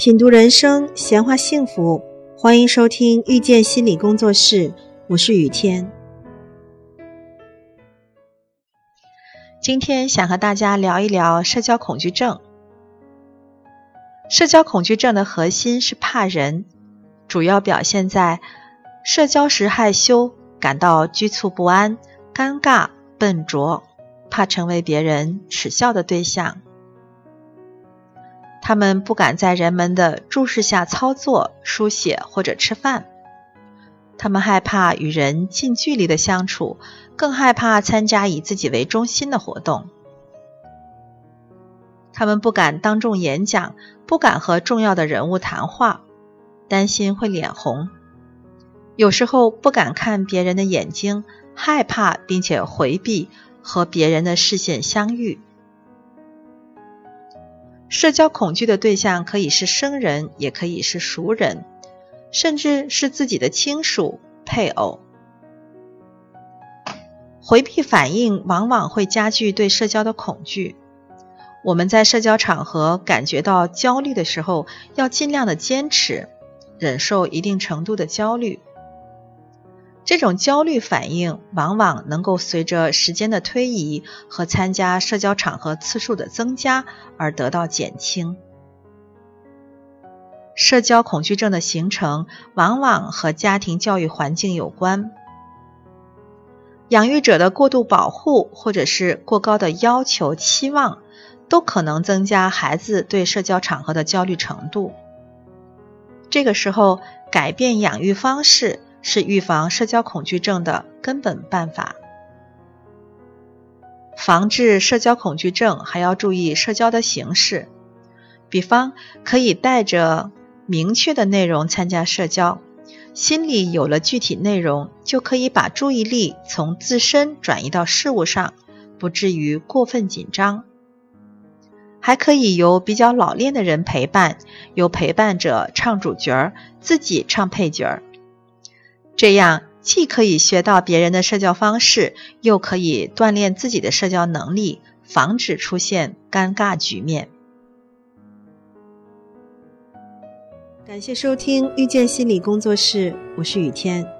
品读人生，闲话幸福，欢迎收听遇见心理工作室，我是雨天。今天想和大家聊一聊社交恐惧症。社交恐惧症的核心是怕人，主要表现在社交时害羞、感到局促不安、尴尬、笨拙，怕成为别人耻笑的对象。他们不敢在人们的注视下操作、书写或者吃饭。他们害怕与人近距离的相处，更害怕参加以自己为中心的活动。他们不敢当众演讲，不敢和重要的人物谈话，担心会脸红。有时候不敢看别人的眼睛，害怕并且回避和别人的视线相遇。社交恐惧的对象可以是生人，也可以是熟人，甚至是自己的亲属、配偶。回避反应往往会加剧对社交的恐惧。我们在社交场合感觉到焦虑的时候，要尽量的坚持，忍受一定程度的焦虑。这种焦虑反应往往能够随着时间的推移和参加社交场合次数的增加而得到减轻。社交恐惧症的形成往往和家庭教育环境有关，养育者的过度保护或者是过高的要求期望，都可能增加孩子对社交场合的焦虑程度。这个时候，改变养育方式。是预防社交恐惧症的根本办法。防治社交恐惧症，还要注意社交的形式。比方，可以带着明确的内容参加社交，心里有了具体内容，就可以把注意力从自身转移到事物上，不至于过分紧张。还可以由比较老练的人陪伴，由陪伴者唱主角儿，自己唱配角儿。这样既可以学到别人的社交方式，又可以锻炼自己的社交能力，防止出现尴尬局面。感谢收听遇见心理工作室，我是雨天。